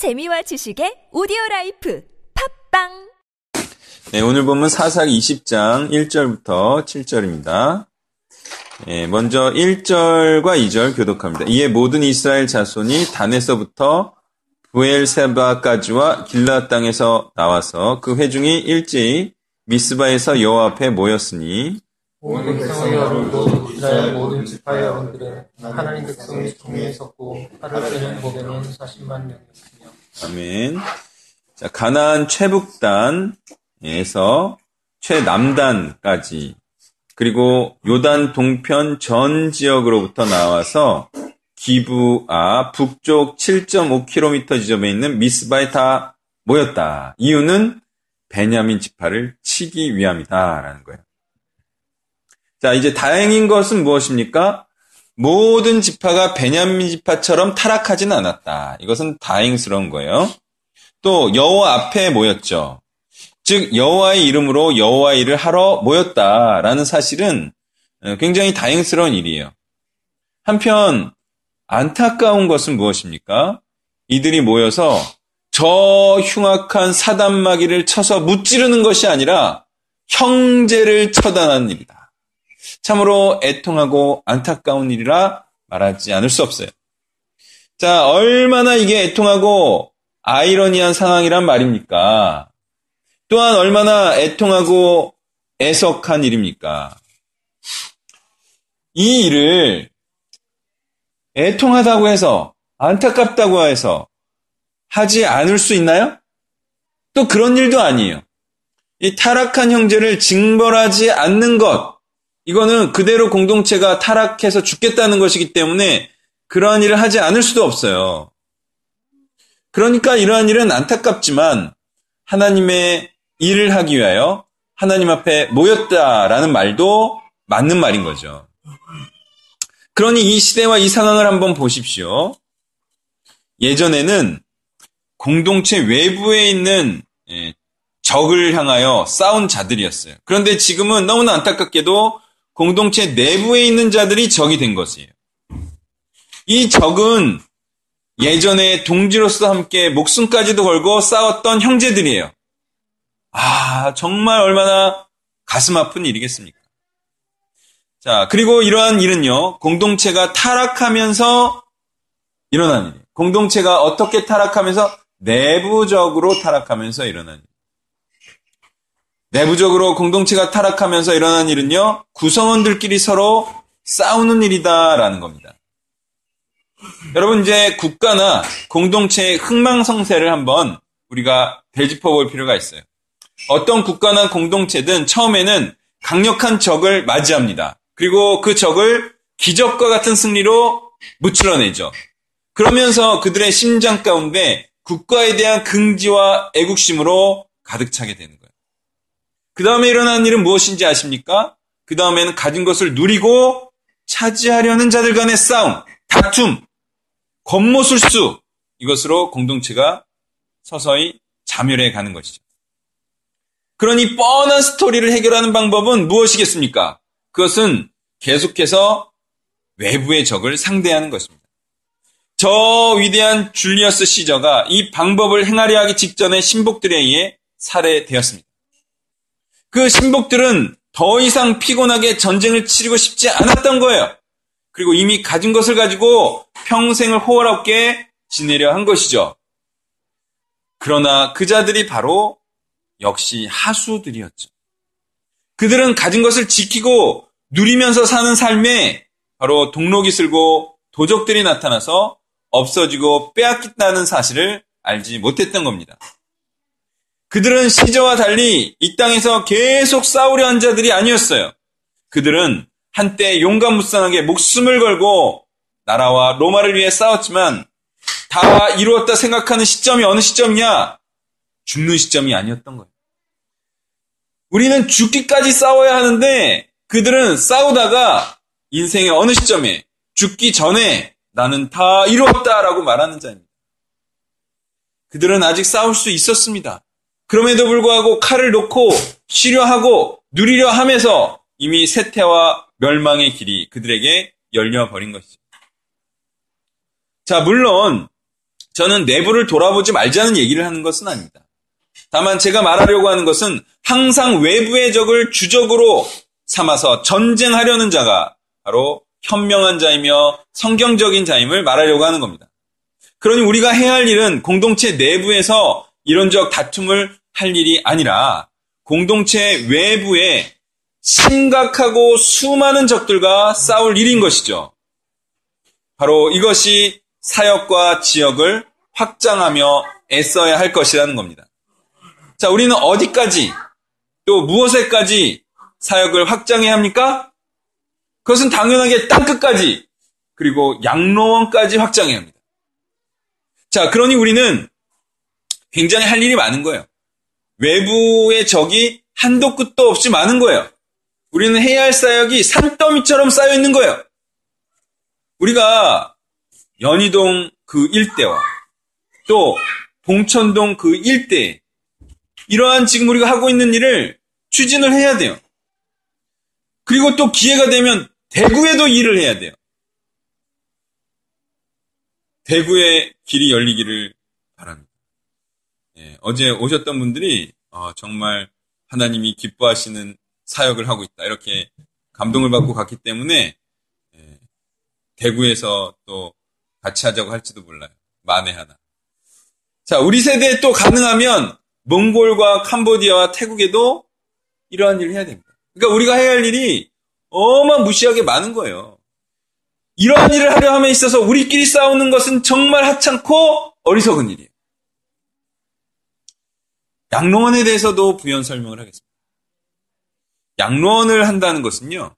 재미와 지식의 오디오 라이프 팟빵 네, 오늘 본문 사사기 20장 1절부터 7절입니다. 예, 먼저 1절과 2절 교독합니다. 이에 모든 이스라엘 자손이 단에서부터 브엘세바까지와 길르앗 땅에서 나와서 그 회중이 일제히 미스바에서 여호와 앞에 모였으니 모든 백성의 어른 곧 이스라엘 모든 지파의 어른들은 하나님 백성이 총회에 섰고 칼을 빼는 보병은 40만 명이었으며 아멘. 자, 가나안 최북단에서 최남단까지 그리고 요단 동편 전 지역으로부터 나와서 기부아 북쪽 7.5km 지점에 있는 미스바에 다 모였다. 이유는 베냐민 지파를 치기 위함이다라는 거예요. 자, 이제 다행인 것은 무엇입니까? 모든 지파가 베냐민 지파처럼 타락하지는 않았다. 이것은 다행스러운 거예요. 또 여호와 앞에 모였죠. 즉 여호와의 이름으로 여호와 일을 하러 모였다라는 사실은 굉장히 다행스러운 일이에요. 한편 안타까운 것은 무엇입니까? 이들이 모여서 저 흉악한 사단마귀를 쳐서 무찌르는 것이 아니라 형제를 처단하는 일이다. 참으로 애통하고 안타까운 일이라 말하지 않을 수 없어요. 자, 얼마나 이게 애통하고 아이러니한 상황이란 말입니까? 또한 얼마나 애통하고 애석한 일입니까? 이 일을 애통하다고 해서 안타깝다고 해서 하지 않을 수 있나요? 또 그런 일도 아니에요. 이 타락한 형제를 징벌하지 않는 것, 이거는 그대로 공동체가 타락해서 죽겠다는 것이기 때문에 그러한 일을 하지 않을 수도 없어요. 그러니까 이러한 일은 안타깝지만 하나님의 일을 하기 위하여 하나님 앞에 모였다라는 말도 맞는 말인 거죠. 그러니 이 시대와 이 상황을 한번 보십시오. 예전에는 공동체 외부에 있는 예, 적을 향하여 싸운 자들이었어요. 그런데 지금은 너무나 안타깝게도 공동체 내부에 있는 자들이 적이 된 것이에요. 이 적은 예전에 동지로서 함께 목숨까지도 걸고 싸웠던 형제들이에요. 아, 정말 얼마나 가슴 아픈 일이겠습니까? 자, 그리고 이러한 일은요, 공동체가 타락하면서 일어난 일이에요. 공동체가 어떻게 타락하면서 내부적으로 타락하면서 일어난 일. 내부적으로 공동체가 타락하면서 일어난 일은요, 구성원들끼리 서로 싸우는 일이다라는 겁니다. 여러분, 이제 국가나 공동체의 흥망성쇠를 한번 우리가 되짚어 볼 필요가 있어요. 어떤 국가나 공동체든 처음에는 강력한 적을 맞이합니다. 그리고 그 적을 기적과 같은 승리로 무찔러내죠. 그러면서 그들의 심장 가운데 국가에 대한 긍지와 애국심으로 가득 차게 되는 거예요. 그 다음에 일어난 일은 무엇인지 아십니까? 그 다음에는 가진 것을 누리고 차지하려는 자들 간의 싸움, 다툼, 권모술수, 이것으로 공동체가 서서히 자멸해 가는 것이죠. 그러니 뻔한 스토리를 해결하는 방법은 무엇이겠습니까? 그것은 계속해서 외부의 적을 상대하는 것입니다. 저 위대한 줄리어스 시저가 이 방법을 행하려 하기 직전에 신복들에 의해 살해되었습니다. 그 신복들은 더 이상 피곤하게 전쟁을 치르고 싶지 않았던 거예요. 그리고 이미 가진 것을 가지고 평생을 호화롭게 지내려 한 것이죠. 그러나 그 자들이 바로 역시 하수들이었죠. 그들은 가진 것을 지키고 누리면서 사는 삶에 바로 동록이 쓸고 도적들이 나타나서 없어지고 빼앗긴다는 사실을 알지 못했던 겁니다. 그들은 시저와 달리 이 땅에서 계속 싸우려 한 자들이 아니었어요. 그들은 한때 용감무쌍하게 목숨을 걸고 나라와 로마를 위해 싸웠지만 다 이루었다 생각하는 시점이 어느 시점이냐? 죽는 시점이 아니었던 거예요. 우리는 죽기까지 싸워야 하는데 그들은 싸우다가 인생의 어느 시점에 죽기 전에 나는 다 이루었다라고 말하는 자입니다. 그들은 아직 싸울 수 있었습니다. 그럼에도 불구하고 칼을 놓고 쉬려 하고 누리려 하면서 이미 세태와 멸망의 길이 그들에게 열려 버린 것이죠. 자, 물론 저는 내부를 돌아보지 말자는 얘기를 하는 것은 아닙니다. 다만 제가 말하려고 하는 것은 항상 외부의 적을 주적으로 삼아서 전쟁하려는 자가 바로 현명한 자이며 성경적인 자임을 말하려고 하는 겁니다. 그러니 우리가 해야 할 일은 공동체 내부에서 이런적 다툼을 할 일이 아니라 공동체 외부에 심각하고 수많은 적들과 싸울 일인 것이죠. 바로 이것이 사역과 지역을 확장하며 애써야 할 것이라는 겁니다. 자, 우리는 어디까지 또 무엇에까지 사역을 확장해야 합니까? 그것은 당연하게 땅끝까지 그리고 양로원까지 확장해야 합니다. 자, 그러니 우리는 굉장히 할 일이 많은 거예요. 외부의 적이 한도 끝도 없이 많은 거예요. 우리는 해야 할 사역이 산더미처럼 쌓여 있는 거예요. 우리가 연희동 그 일대와 또 봉천동 그 일대 이러한 지금 우리가 하고 있는 일을 추진을 해야 돼요. 그리고 또 기회가 되면 대구에도 일을 해야 돼요. 대구의 길이 열리기를 어제 오셨던 분들이 어, 정말 하나님이 기뻐하시는 사역을 하고 있다. 이렇게 감동을 받고 갔기 때문에 예, 대구에서 또 같이 하자고 할지도 몰라요. 만에 하나. 자, 우리 세대에 또 가능하면 몽골과 캄보디아와 태국에도 이러한 일을 해야 됩니다. 그러니까 우리가 해야 할 일이 어마무시하게 많은 거예요. 이러한 일을 하려 함에 있어서 우리끼리 싸우는 것은 정말 하찮고 어리석은 일이에요. 양로원에 대해서도 부연 설명을 하겠습니다. 양로원을 한다는 것은요,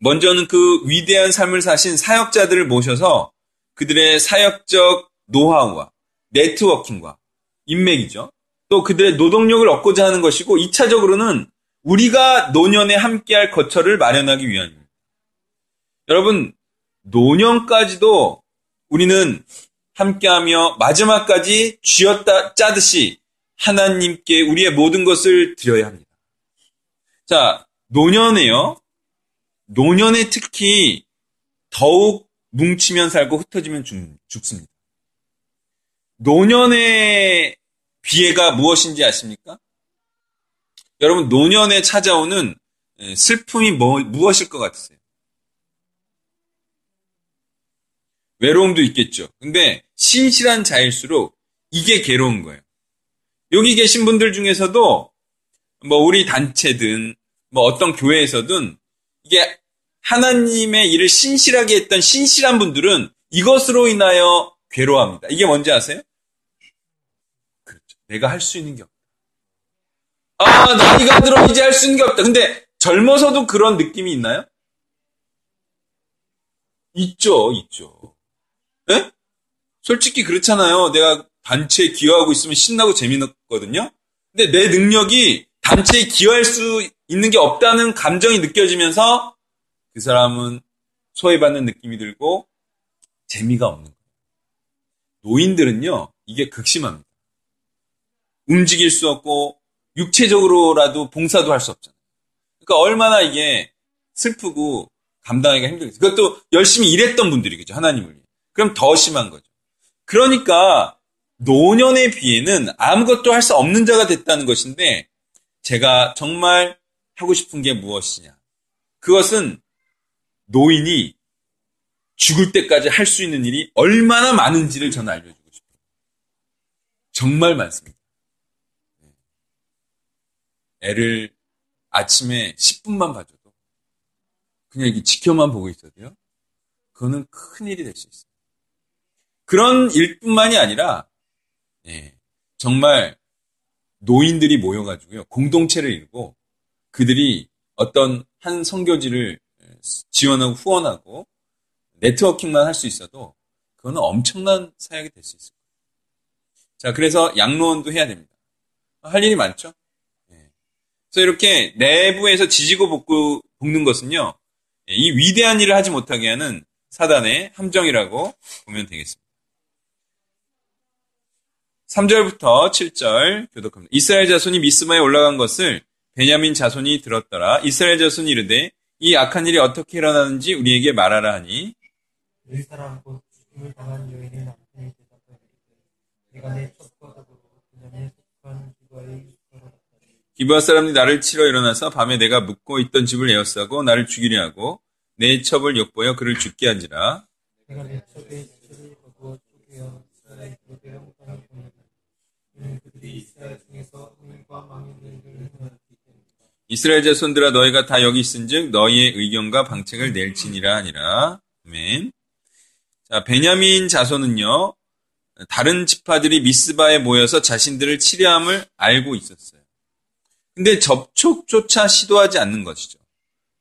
먼저는 그 위대한 삶을 사신 사역자들을 모셔서 그들의 사역적 노하우와 네트워킹과 인맥이죠. 또 그들의 노동력을 얻고자 하는 것이고 2차적으로는 우리가 노년에 함께할 거처를 마련하기 위함입니다. 여러분 노년까지도 우리는 함께하며 마지막까지 쥐었다 짜듯이 하나님께 우리의 모든 것을 드려야 합니다. 자, 노년에요. 노년에 특히 더욱 뭉치면 살고 흩어지면 죽, 습니다 노년의 비애가 무엇인지 아십니까? 여러분, 노년에 찾아오는 슬픔이 뭐, 무엇일 것 같으세요? 외로움도 있겠죠. 근데 신실한 자일수록 이게 괴로운 거예요. 여기 계신 분들 중에서도 뭐 우리 단체든 뭐 어떤 교회에서든 이게 하나님의 일을 신실하게 했던 신실한 분들은 이것으로 인하여 괴로워합니다. 이게 뭔지 아세요? 그렇죠. 내가 할 수 있는 게 없다. 아, 나이가 들어 이제 할 수 있는 게 없다. 근데 젊어서도 그런 느낌이 있나요? 있죠, 있죠. 네? 솔직히 그렇잖아요. 내가 단체에 기여하고 있으면 신나고 재미있거든요. 근데 내 능력이 단체에 기여할 수 있는 게 없다는 감정이 느껴지면서 그 사람은 소외받는 느낌이 들고 재미가 없는 거예요. 노인들은요, 이게 극심합니다. 움직일 수 없고 육체적으로라도 봉사도 할 수 없잖아요. 그러니까 얼마나 이게 슬프고 감당하기가 힘들겠어요. 그것도 열심히 일했던 분들이겠죠. 하나님을. 그럼 더 심한 거죠. 그러니까 노년에 비해는 아무것도 할 수 없는 자가 됐다는 것인데 제가 정말 하고 싶은 게 무엇이냐. 그것은 노인이 죽을 때까지 할 수 있는 일이 얼마나 많은지를 저는 알려주고 싶어요. 정말 많습니다. 애를 아침에 10분만 봐줘도 그냥 이렇게 지켜만 보고 있어도요. 그거는 큰 일이 될 수 있어요. 그런 일뿐만이 아니라 예, 정말 노인들이 모여가지고요 공동체를 이루고 그들이 어떤 한 성교지를 지원하고 후원하고 네트워킹만 할 수 있어도 그거는 엄청난 사역이 될수 거예요. 자, 그래서 양로원도 해야 됩니다. 할 일이 많죠? 그래서 이렇게 내부에서 지지고 볶고, 볶는 것은요, 이 위대한 일을 하지 못하게 하는 사단의 함정이라고 보면 되겠습니다. 3절부터 7절 교독합니다. 이스라엘 자손이 미스마에 올라간 것을 베냐민 자손이 들었더라. 이스라엘 자손이 이르되 이 악한 일이 어떻게 일어나는지 우리에게 말하라 하니 기브아 사람들이 나를 치러 일어나서 밤에 내가 묵고 있던 집을 에워싸고 나를 죽이려 하고 내 첩을 욕보여 그를 죽게 한지라 그들이 이스라엘 자손들아 너희가 다 여기 있은즉 너희의 의견과 방책을 낼지니라 하니라 아멘. 자 베냐민 자손은요 다른 지파들이 미스바에 모여서 자신들을 치려함을 알고 있었어요. 근데 접촉조차 시도하지 않는 것이죠.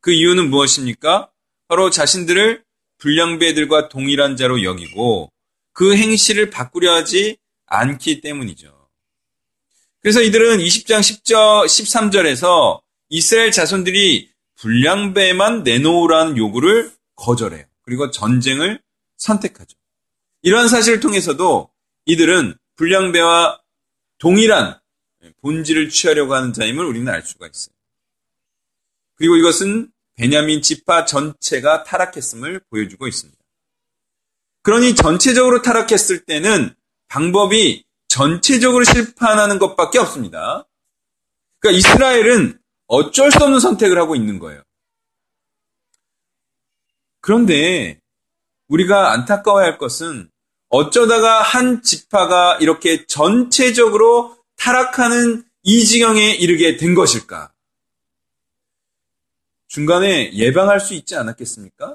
그 이유는 무엇입니까? 바로 자신들을 불량배들과 동일한 자로 여기고 그 행실을 바꾸려 하지 않기 때문이죠. 그래서 이들은 20장 10절, 13절에서 이스라엘 자손들이 불량배만 내놓으라는 요구를 거절해요. 그리고 전쟁을 선택하죠. 이러한 사실을 통해서도 이들은 불량배와 동일한 본질을 취하려고 하는 자임을 우리는 알 수가 있어요. 그리고 이것은 베냐민 지파 전체가 타락했음을 보여주고 있습니다. 그러니 전체적으로 타락했을 때는 방법이 전체적으로 실패하는 것밖에 없습니다. 그러니까 이스라엘은 어쩔 수 없는 선택을 하고 있는 거예요. 그런데 우리가 안타까워야 할 것은 어쩌다가 한 지파가 이렇게 전체적으로 타락하는 이 지경에 이르게 된 것일까? 중간에 예방할 수 있지 않았겠습니까?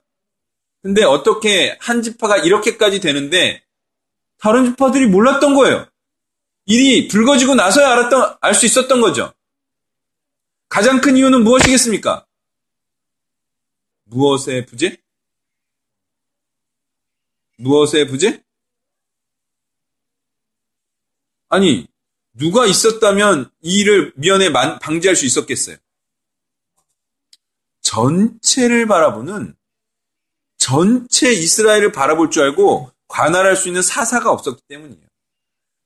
근데 어떻게 한 지파가 이렇게까지 되는데 다른 지파들이 몰랐던 거예요. 일이 불거지고 나서야 알았던, 알 수 있었던 거죠. 가장 큰 이유는 무엇이겠습니까? 무엇의 부재? 무엇의 부재? 아니, 누가 있었다면 이 일을 미연에 방지할 수 있었겠어요? 전체를 바라보는 전체 이스라엘을 바라볼 줄 알고 관할할 수 있는 사사가 없었기 때문이에요.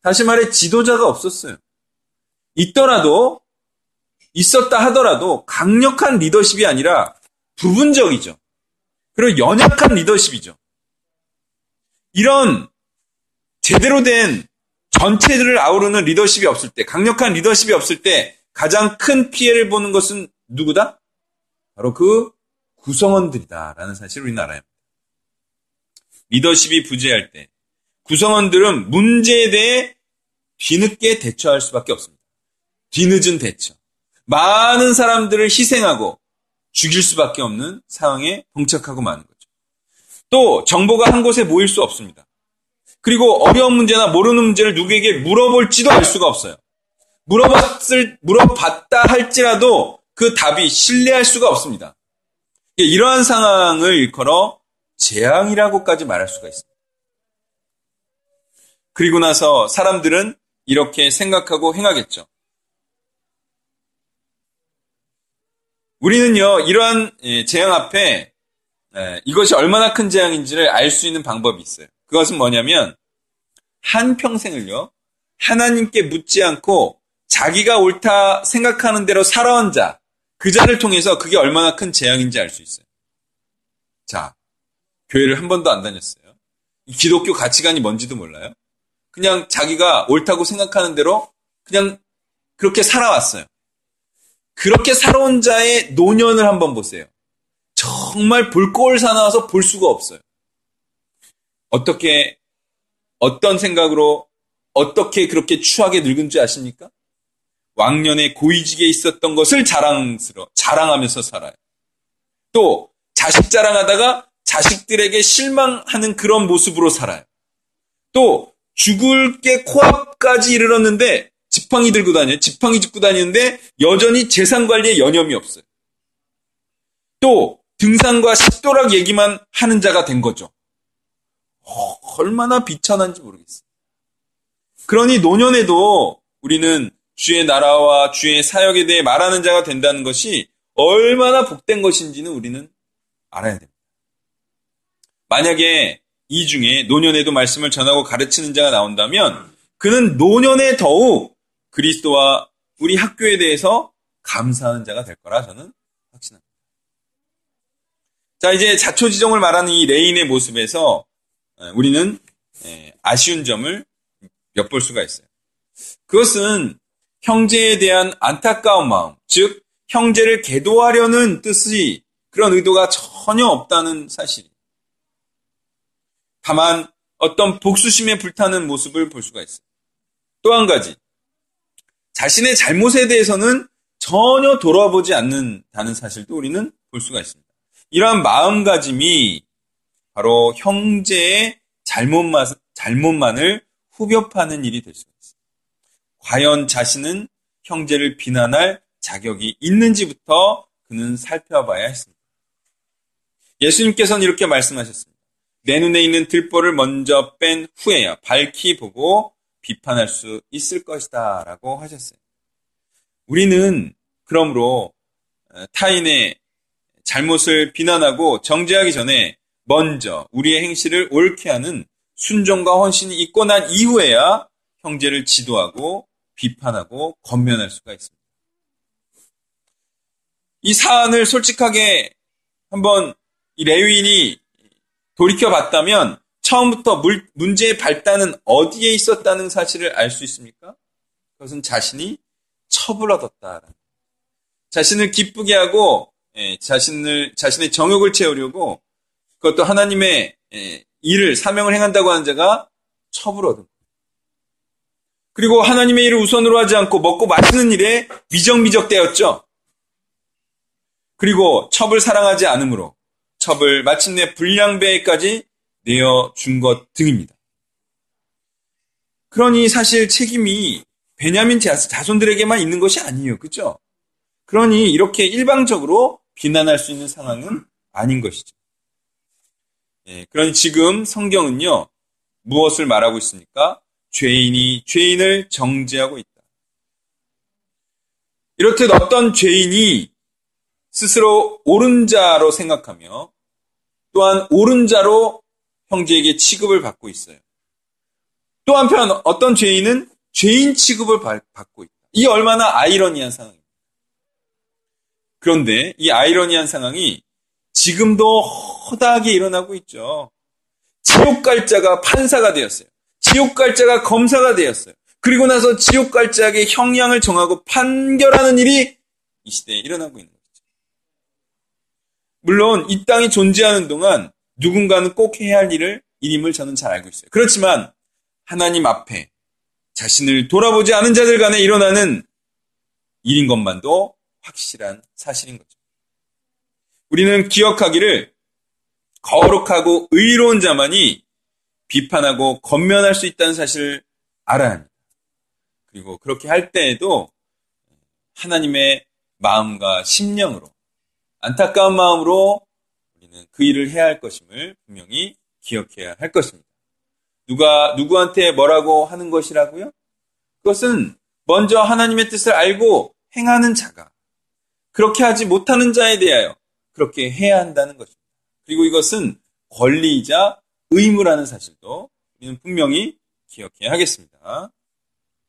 다시 말해 지도자가 없었어요. 있더라도 있었다 하더라도 강력한 리더십이 아니라 부분적이죠. 그리고 연약한 리더십이죠. 이런 제대로 된 전체들을 아우르는 리더십이 없을 때, 강력한 리더십이 없을 때 가장 큰 피해를 보는 것은 누구다? 바로 그 구성원들이다라는 사실을 합니다. 리더십이 부재할 때 구성원들은 문제에 대해 뒤늦게 대처할 수밖에 없습니다. 뒤늦은 대처. 많은 사람들을 희생하고 죽일 수밖에 없는 상황에 봉착하고 마는 거죠. 또 정보가 한 곳에 모일 수 없습니다. 그리고 어려운 문제나 모르는 문제를 누구에게 물어볼지도 알 수가 없어요. 물어봤을, 물어봤다 할지라도 그 답이 신뢰할 수가 없습니다. 이러한 상황을 일컬어 재앙이라고까지 말할 수가 있습니다. 그리고 나서 사람들은 이렇게 생각하고 행하겠죠. 우리는요, 이러한 예, 재앙 앞에 예, 이것이 얼마나 큰 재앙인지를 알 수 있는 방법이 있어요. 그것은 뭐냐면, 한 평생을요, 하나님께 묻지 않고 자기가 옳다 생각하는 대로 살아온 자, 그 자를 통해서 그게 얼마나 큰 재앙인지 알 수 있어요. 자, 교회를 한 번도 안 다녔어요. 기독교 가치관이 뭔지도 몰라요. 그냥 자기가 옳다고 생각하는 대로 그냥 그렇게 살아왔어요. 그렇게 살아온 자의 노년을 한번 보세요. 정말 볼거울 사나워서 볼 수가 없어요. 어떻게, 어떤 생각으로, 어떻게 그렇게 추하게 늙은 줄 아십니까? 왕년에 고위직에 있었던 것을 자랑스러, 자랑하면서 살아요. 또, 자식 자랑하다가 자식들에게 실망하는 그런 모습으로 살아요. 또, 죽을 게 코앞까지 이르렀는데, 지팡이 들고 다녀요. 지팡이 짚고 다니는데, 여전히 재산 관리에 여념이 없어요. 또, 등산과 식도락 얘기만 하는 자가 된 거죠. 어, 얼마나 비천한지 모르겠어요. 그러니 노년에도 우리는 주의 나라와 주의 사역에 대해 말하는 자가 된다는 것이 얼마나 복된 것인지는 우리는 알아야 됩니다. 만약에 이 중에 노년에도 말씀을 전하고 가르치는 자가 나온다면 그는 노년에 더욱 그리스도와 우리 학교에 대해서 감사하는 자가 될 거라 저는 확신합니다. 자, 이제 자초지종을 말하는 이 레위인의 모습에서 우리는 아쉬운 점을 엿볼 수가 있어요. 그것은 형제에 대한 안타까운 마음, 즉 형제를 계도하려는 뜻이 그런 의도가 전혀 없다는 사실이. 다만 어떤 복수심에 불타는 모습을 볼 수가 있어요. 또 한 가지, 자신의 잘못에 대해서는 전혀 돌아보지 않는다는 사실도 우리는 볼 수가 있습니다. 이러한 마음가짐이 바로 형제의 잘못만, 잘못만을 후벼 파는 일이 될 수가 있습니다. 과연 자신은 형제를 비난할 자격이 있는지부터 그는 살펴봐야 했습니다. 예수님께서는 이렇게 말씀하셨습니다. 내 눈에 있는 들보를 먼저 뺀 후에야 밝히 보고 비판할 수 있을 것이다 라고 하셨어요. 우리는 그러므로 어, 타인의 잘못을 비난하고 정죄하기 전에 먼저 우리의 행실을 옳게 하는 순종과 헌신이 있고 난 이후에야 형제를 지도하고 비판하고 권면할 수가 있습니다. 이 사안을 솔직하게 한번 이 레위인이 돌이켜 봤다면 처음부터 물, 문제의 발단은 어디에 있었다는 사실을 알 수 있습니까? 그것은 자신이 첩을 얻었다. 자신을 기쁘게 하고 예, 자신을 자신의 정욕을 채우려고 그것도 하나님의 예, 일을 사명을 행한다고 하는 자가 첩을 얻은 그리고 하나님의 일을 우선으로 하지 않고 먹고 마시는 일에 미적미적되었죠. 그리고 첩을 사랑하지 않으므로 첩을 마침내 불량배까지 내어준 것 등입니다. 그러니 사실 책임이 베냐민 자손들에게만 있는 것이 아니에요. 그죠? 그러니 이렇게 일방적으로 비난할 수 있는 상황은 아닌 것이죠. 예, 그러니 지금 성경은요, 무엇을 말하고 있습니까? 죄인이 죄인을 정죄하고 있다. 이렇듯 어떤 죄인이 스스로 옳은 자로 생각하며 또한 옳은 자로 형제에게 취급을 받고 있어요. 또 한편 어떤 죄인은 죄인 취급을 받고 있다. 이 얼마나 아이러니한 상황입니다. 그런데 이 아이러니한 상황이 지금도 허다하게 일어나고 있죠. 지옥 갈 자가 판사가 되었어요. 지옥 갈 자가 검사가 되었어요. 그리고 나서 지옥 갈 자에게 형량을 정하고 판결하는 일이 이 시대에 일어나고 있는. 물론 이 땅이 존재하는 동안 누군가는 꼭 해야 할 일을 일임을 저는 잘 알고 있어요. 그렇지만 하나님 앞에 자신을 돌아보지 않은 자들 간에 일어나는 일인 것만도 확실한 사실인 거죠. 우리는 기억하기를 거룩하고 의로운 자만이 비판하고 건면할 수 있다는 사실을 알아야 합니다. 그리고 그렇게 할 때에도 하나님의 마음과 심령으로 안타까운 마음으로 우리는 그 일을 해야 할 것임을 분명히 기억해야 할 것입니다. 누가 누구한테 뭐라고 하는 것이라고요? 그것은 먼저 하나님의 뜻을 알고 행하는 자가 그렇게 하지 못하는 자에 대하여 그렇게 해야 한다는 것입니다. 그리고 이것은 권리이자 의무라는 사실도 우리는 분명히 기억해야 하겠습니다.